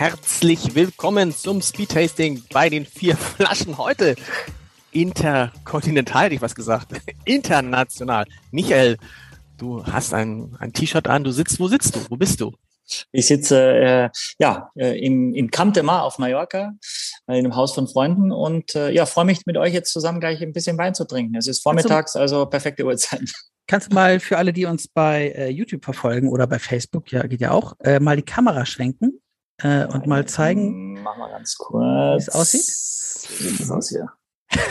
herzlich willkommen zum Speed Tasting bei den vier Flaschen heute. Interkontinental, hätte ich was gesagt. International. Michael, du hast ein, ein T-Shirt an, du sitzt, wo sitzt du? Wo bist du? Ich sitze äh, ja äh, im, im Camp de Mar auf Mallorca, äh, in einem Haus von Freunden und äh, ja, freue mich mit euch jetzt zusammen gleich ein bisschen Wein zu trinken. Es ist vormittags, also perfekte Uhrzeit. Kannst du mal für alle, die uns bei äh, YouTube verfolgen oder bei Facebook, ja, geht ja auch, äh, mal die Kamera schwenken äh, und mal zeigen, Mach mal ganz kurz. wie es aussieht? Wie sieht das aus hier?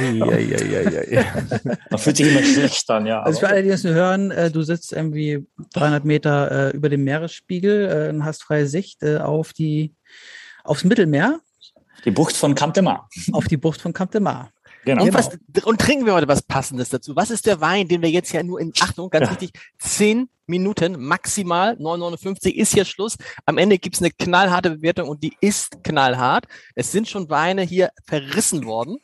Ja, ja, ja, ja, ja. Man fühlt sich immer schlecht an, ja. Also für alle, die uns nur hören, äh, du sitzt irgendwie 300 Meter äh, über dem Meeresspiegel äh, und hast freie Sicht äh, auf die aufs Mittelmeer, Die Bucht von Camp de Mar. auf die Bucht von Cap de Mar. Genau. Und, was, und trinken wir heute was Passendes dazu? Was ist der Wein, den wir jetzt ja nur in, Achtung, ganz Ja. wichtig, zehn Minuten maximal, 9,59 ist hier Schluss. Am Ende gibt's eine knallharte Bewertung und die ist knallhart. Es sind schon Weine hier verrissen worden.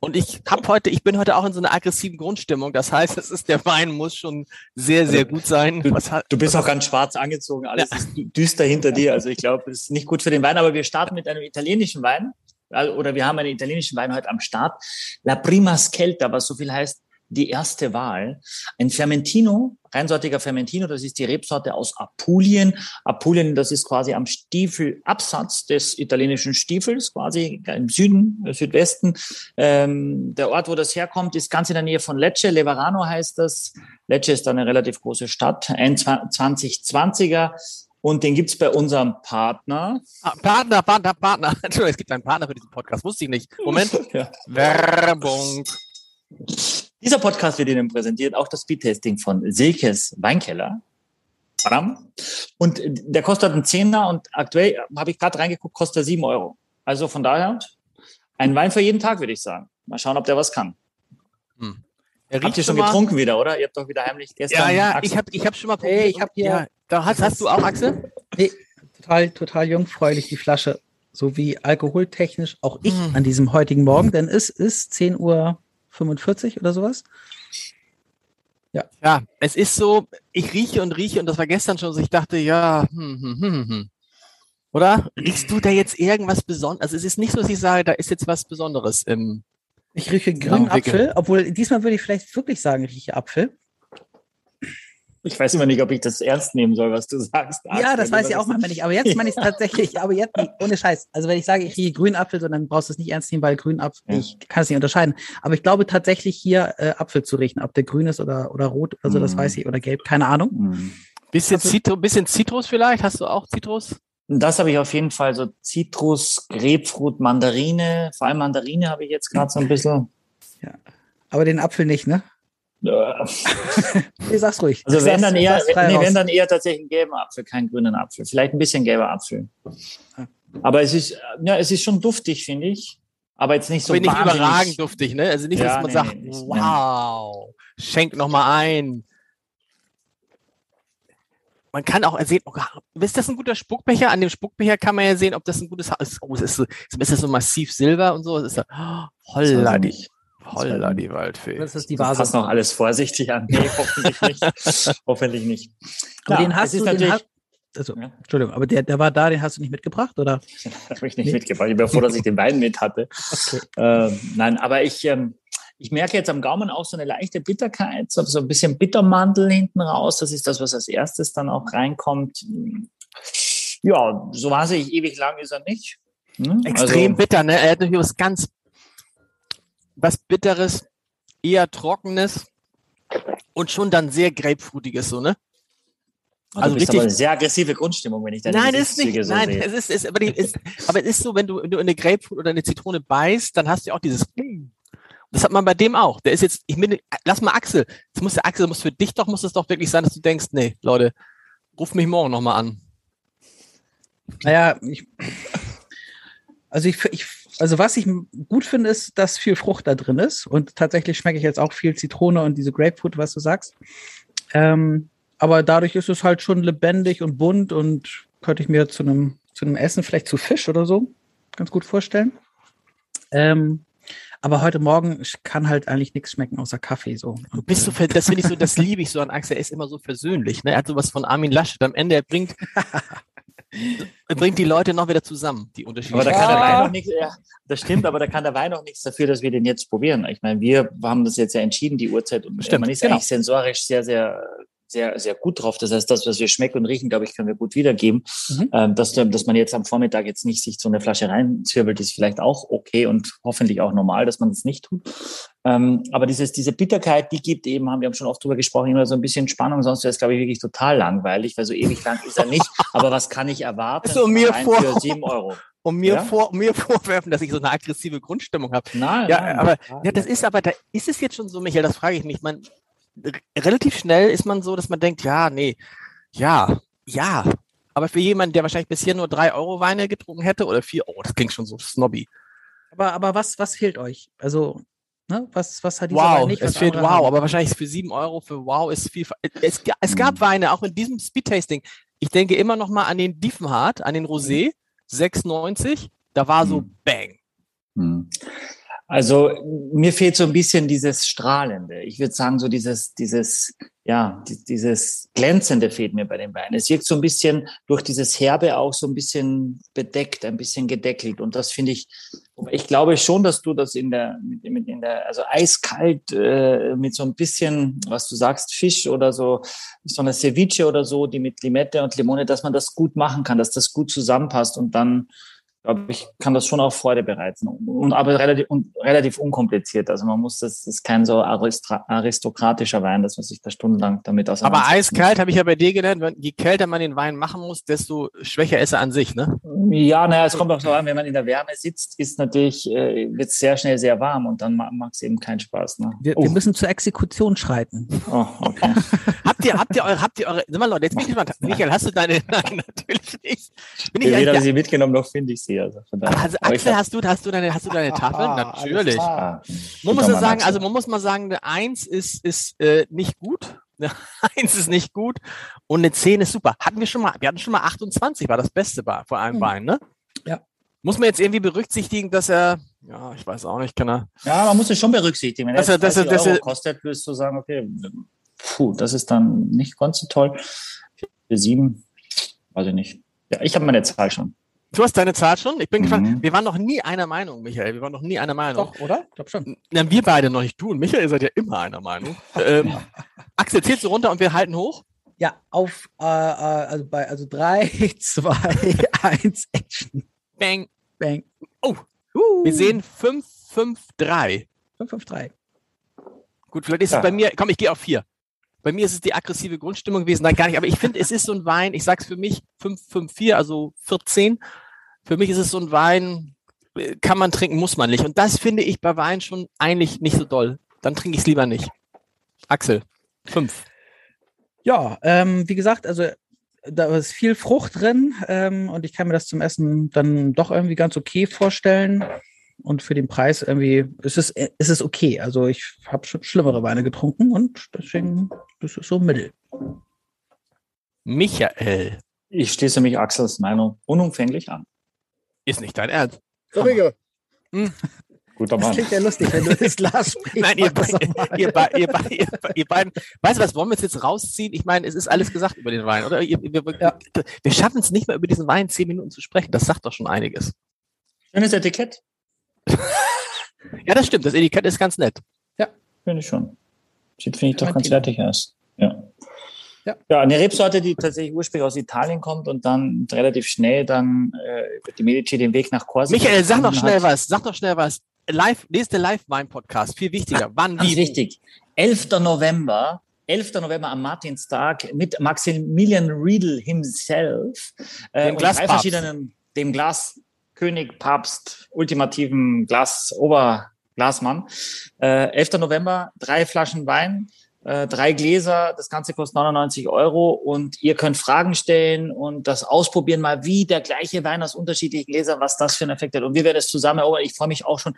Und ich habe heute, ich bin heute auch in so einer aggressiven Grundstimmung. Das heißt, es ist der Wein muss schon sehr, sehr gut sein. Du, Was hat, du bist auch ganz schwarz angezogen, alles ist dü- düster hinter dir. Also ich glaube, es ist nicht gut für den Wein, aber wir starten mit einem italienischen Wein. Oder wir haben einen italienischen Wein heute am Start. La Prima Scelta, was so viel heißt, die erste Wahl. Ein Fermentino, reinsortiger Fermentino, das ist die Rebsorte aus Apulien. Apulien, das ist quasi am Stiefelabsatz des italienischen Stiefels, quasi im Süden, äh, Südwesten. Ähm, der Ort, wo das herkommt, ist ganz in der Nähe von Lecce. Leverano heißt das. Lecce ist eine relativ große Stadt, ein 2020er. Und den gibt's bei unserem Partner. Ah, Partner, Partner, Partner. Entschuldigung, es gibt einen Partner für diesen Podcast. Wusste ich nicht. Moment. Ja. Werbung. Dieser Podcast wird Ihnen präsentiert, auch das Speedtesting von Silkes Weinkeller. Badam. Und der kostet einen Zehner und aktuell habe ich gerade reingeguckt, kostet er sieben Euro. Also von daher ein Wein für jeden Tag, würde ich sagen. Mal schauen, ob der was kann. Hm. Er Habt ihr schon mal- getrunken wieder, oder? Ihr habt doch wieder heimlich gestern. Ja, ja, Axel- ich habe ich hab schon mal Hey, ich hab hier- Ja, da hast, hast du auch, Axel? Nee, total, total jungfräulich die Flasche. So wie alkoholtechnisch auch ich Mm. an diesem heutigen Morgen, denn es ist 10.45 Uhr oder sowas. Ja, es ist so, ich rieche und rieche und das war gestern schon so, ich dachte, ja, hm, hm, hm, hm. Oder? Riechst du da jetzt irgendwas Besonderes? Also es ist nicht so, dass ich sage, da ist jetzt was Besonderes im. Ich rieche grünen Apfel, obwohl diesmal würde ich vielleicht wirklich sagen, ich rieche Apfel. Ich weiß immer nicht, ob ich das ernst nehmen soll, was du sagst. Ja, Axel, das weiß ich auch manchmal nicht. Aber jetzt meine ich es tatsächlich. Aber jetzt nicht, ohne Scheiß. Also wenn ich sage, ich rieche grünen Apfel, so, dann brauchst du es nicht ernst nehmen, weil grünen Apfel, Ja. ich kann es nicht unterscheiden. Aber ich glaube tatsächlich hier äh, Apfel zu riechen, ob der grün ist oder, oder rot oder so, das Mm. weiß ich, oder gelb, keine Ahnung. Hm. Bisschen, Also- Zitru, bisschen Zitrus vielleicht? Hast du auch Zitrus? Das habe ich auf jeden Fall so Zitrus, Grapefruit, Mandarine. Vor allem Mandarine habe ich jetzt gerade so ein bisschen. Aber den Apfel nicht, ne? Nee, sag's ruhig. Also wenn dann eher, nee, wenn dann eher tatsächlich einen gelben Apfel, keinen grünen Apfel. Vielleicht ein bisschen gelber Apfel. Aber es ist, ja, es ist schon duftig, finde ich. Aber jetzt nicht so Aber nicht überragend duftig, ne? Also nicht, Ja, dass man nee, sagt, nee, nicht, wow, schenk noch mal ein. Man kann auch sehen, oh, ist das ein guter Spuckbecher? An dem Spuckbecher kann man ja sehen, ob das ein gutes ist. Oh, es ist, so, ist das so massiv Silber und so? Es ist da, oh, holla ich nicht. Holla die Waldfee. Das ist die Du Vase. fasst noch alles vorsichtig an. Nee, hoffentlich nicht. hoffentlich nicht. Aber den hast es ist du, den natürlich, hast, also, Ja. Entschuldigung, aber der, der war da, den hast du nicht mitgebracht, oder? habe ich nicht Nee. mitgebracht. Ich bin froh, dass ich den Wein mit hatte. Okay. Ähm, nein, aber ich, ähm, ich merke jetzt am Gaumen auch so eine leichte Bitterkeit, so, so ein bisschen Bittermantel hinten raus. Das ist das, was als erstes dann auch reinkommt. Ja, so wahnsinnig ewig lang ist er nicht. Hm? Extrem Also, bitter, ne? Er hat natürlich was ganz, was Bitteres, eher Trockenes und schon dann sehr Grapefruitiges, so, ne? also also richtig- aber eine sehr aggressive Grundstimmung, wenn ich deine Nein, ist nicht. So nein, sehe. es ist, es, aber, die, ist, aber es ist so, wenn du, wenn du in eine Grapefruit oder eine Zitrone beißt, dann hast du ja auch dieses. Das hat man bei dem auch. Der ist jetzt, ich meine, lass mal Axel. Das muss der Axel, muss für dich doch, muss es doch wirklich sein, dass du denkst, nee, Leute, ruf mich morgen nochmal an. Naja, ich, also ich, ich, also was ich gut finde, ist, dass viel Frucht da drin ist. Und tatsächlich schmecke ich jetzt auch viel Zitrone und diese Grapefruit, was du sagst. Ähm, aber dadurch ist es halt schon lebendig und bunt und könnte ich mir zu einem, zu einem Essen, vielleicht zu Fisch oder so, ganz gut vorstellen. Ähm, aber heute Morgen kann halt eigentlich nichts schmecken außer Kaffee so. Du bist so, ver- das finde ich so, das liebe ich so an Axel. Er ist immer so versöhnlich. Ne? Er hat sowas von Armin Laschet. Am Ende, er bringt, bringt die Leute noch wieder zusammen, die Unterschiede. Aber da kann der Wein noch nichts, ja, das stimmt, aber da kann der Wein noch nichts dafür, dass wir den jetzt probieren. Ich meine, wir haben das jetzt ja entschieden, die Uhrzeit, und Stimmt, man ist genau. eigentlich sensorisch sehr, sehr, sehr, sehr gut drauf. Das heißt, das, was wir schmecken und riechen, glaube ich, können wir gut wiedergeben. Mhm. Ähm, dass, dass man jetzt am Vormittag jetzt nicht sich so eine Flasche reinzwirbelt, ist vielleicht auch okay und hoffentlich auch normal, dass man das nicht tut. Ähm, aber dieses, diese Bitterkeit, die gibt eben, haben wir haben schon oft drüber gesprochen, immer so ein bisschen Spannung, sonst wäre es, glaube ich, wirklich total langweilig, weil so ewig lang ist er nicht. Aber was kann ich erwarten? So mir vor- Für sieben Euro. um mir, Ja? vor, um mir vorwerfen, dass ich so eine aggressive Grundstimmung habe. Nein, Ja, nein. aber ja, das ist aber, da ist es jetzt schon so, Michael, das frage ich mich. Man, relativ schnell ist man so, dass man denkt, ja, nee, ja, ja. Aber für jemanden, der wahrscheinlich bisher nur drei Euro Weine getrunken hätte oder vier, oh, das klingt schon so snobby. Aber, aber was, was fehlt euch? Also, ne, was, was hat dieser Wein Wow, nicht? es fehlt wow, haben? aber wahrscheinlich für sieben Euro für wow ist viel. Es, es gab Mhm. Weine, auch in diesem Speedtasting. Ich denke immer noch mal an den Diefenhardt, an den Rosé, 6,90. Da war so Mhm. Bang. Also mir fehlt so ein bisschen dieses Strahlende. Ich würde sagen, so dieses, dieses, ja, die- dieses Glänzende fehlt mir bei den Weinen. Es wirkt so ein bisschen durch dieses Herbe auch so ein bisschen bedeckt, ein bisschen gedeckelt. Und das finde ich, ich glaube schon, dass du das in der, in der, also eiskalt äh, mit so ein bisschen, was du sagst, Fisch oder so, so eine Ceviche oder so, die mit Limette und Limone, dass man das gut machen kann, dass das gut zusammenpasst und dann glaube ich, kann das schon auch Freude bereiten. Und, aber relativ, und, relativ unkompliziert. Also man muss, das ist kein so aristokratischer Wein, dass man sich da stundenlang damit Aber auseinandersetzt. eiskalt habe ich ja bei dir gelernt, wenn, je kälter man den Wein machen muss, desto schwächer ist er an sich, ne? Ja, naja, es kommt auch so an, wenn man in der Wärme sitzt, ist natürlich, äh, wird es sehr schnell sehr warm und dann macht es eben keinen Spaß. Ne? Wir, oh, wir müssen zur Exekution schreiten. oh, okay. Habt ihr, habt ihr eure, habt ihr eure, sag mal Leute, jetzt bin ich gespannt. Michael, hast du deine, nein, natürlich nicht. Bin ich eigentlich, sie mitgenommen, noch finde ich sie. Also daher. also ich Axel, hast du, hast du deine, hast du deine Tafeln? Ah, Natürlich. Ah, Man muss ja sagen, Axel. also man muss mal sagen, eine Eins ist, ist äh, nicht gut. Eine Eins ist nicht gut und eine Zehn ist super. Hatten wir schon mal, wir hatten schon mal 28, war das Beste bei, vor einem Mhm. Wein, ne? Ja. Muss man jetzt irgendwie berücksichtigen, dass er, ja, ich weiß auch nicht, kann er. Ja, man muss es schon berücksichtigen. Wenn Dass er dass er- 30 dass er- kostet, wirst du sagen, okay, puh, das ist dann nicht ganz so toll. Für sieben, weiß ich nicht. Ja, ich habe meine Zahl schon. Du hast deine Zahl schon? Ich bin Mhm. gespannt. Wir waren noch nie einer Meinung, Michael. Wir waren noch nie einer Meinung. Doch, oder? Ich glaube schon. Na, wir beide noch nicht. Du und Michael seid ja immer einer Meinung. ähm, Axel, zählst du runter und wir halten hoch? Ja, auf, äh, äh, also bei, also drei, zwei, eins, Action. Bang. Bang. Oh. Uh, Wir sehen 5, 5, 3. 553. Gut, vielleicht ist Ja. es bei mir, komm, ich gehe auf 4. Bei mir ist es die aggressive Grundstimmung gewesen. Nein, gar nicht. Aber ich finde, es ist so ein Wein, ich sag's für mich, 5, 5, 4, also 14. Für mich ist es so ein Wein, kann man trinken, muss man nicht. Und das finde ich bei Wein schon eigentlich nicht so doll. Dann trinke ich es lieber nicht. Axel, 5. Ja, ähm, wie gesagt, also da ist viel Frucht drin ähm, und ich kann mir das zum Essen dann doch irgendwie ganz okay vorstellen. Und für den Preis irgendwie ist es, ist es okay. Also ich habe schon schlimmere Weine getrunken und deswegen das ist so mittel. Michael, Ich schließe mich Axels Meinung unumfänglich an. Ist nicht dein Ernst. Sorry, Guter das Mann. klingt ja lustig, wenn du das Glas sprichst. Nein, ihr, das be- ihr, be- ihr, be- ihr, be- ihr beiden, weißt du was, wollen wir es jetzt rausziehen? Ich meine, es ist alles gesagt über den Wein, oder? Ihr, wir, Ja. wir schaffen es nicht mehr über diesen Wein zehn Minuten zu sprechen. Das sagt doch schon einiges. Schönes Etikett, Ja, das stimmt. Das Etikett ist ganz nett. finde ich schon. Sieht, finde ich, doch ganz fertig aus. Ja. Ja. ja, eine Rebsorte, die tatsächlich ursprünglich aus Italien kommt und dann relativ schnell dann äh, über die Medici den Weg nach Korsika Michael, sag doch schnell hat. was. Sag doch schnell was. Live, nächste Live-Wein-Podcast. Viel wichtiger. Wann, Ganz wie? wichtig. 11. November, 11. November am Martinstag mit Maximilian Riedel himself. Äh, Dem und drei verschiedenen, dem Glaskönig, Papst, ultimativen Glas, Oberglasmann. Äh, 11. November, drei Flaschen Wein, äh, drei Gläser, das Ganze kostet 99 Euro und ihr könnt Fragen stellen und das ausprobieren mal, wie der gleiche Wein aus unterschiedlichen Gläsern, was das für einen Effekt hat. Und wir werden es zusammen erobern. Ich freue mich auch schon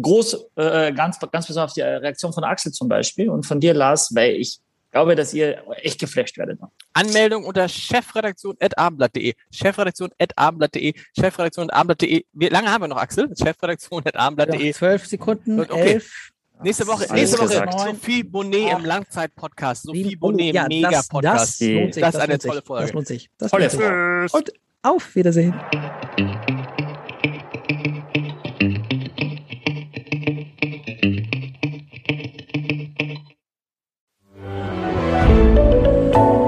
groß, äh, ganz, ganz besonders auf die Reaktion von Axel zum Beispiel und von dir, Lars, weil ich glaube, dass ihr echt geflasht werdet. Anmeldung unter chefredaktion.abendblatt.de. Chefredaktion.abendblatt.de. Chefredaktion.abendblatt.de. Wie lange haben wir noch, Axel? Chefredaktion.abendblatt.de. Ja, zwölf Sekunden, Okay. elf. Nächste Woche, nächste Woche. Sophie Bonnet im Langzeit-Podcast. Sophie Bonnet, ja, Mega-Podcast. Das, das, das, ist eine tolle sich. Folge. Das lohnt sich. Das tolle Folge. Und auf Wiedersehen.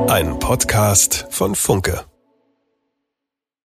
Ein Podcast von Funke.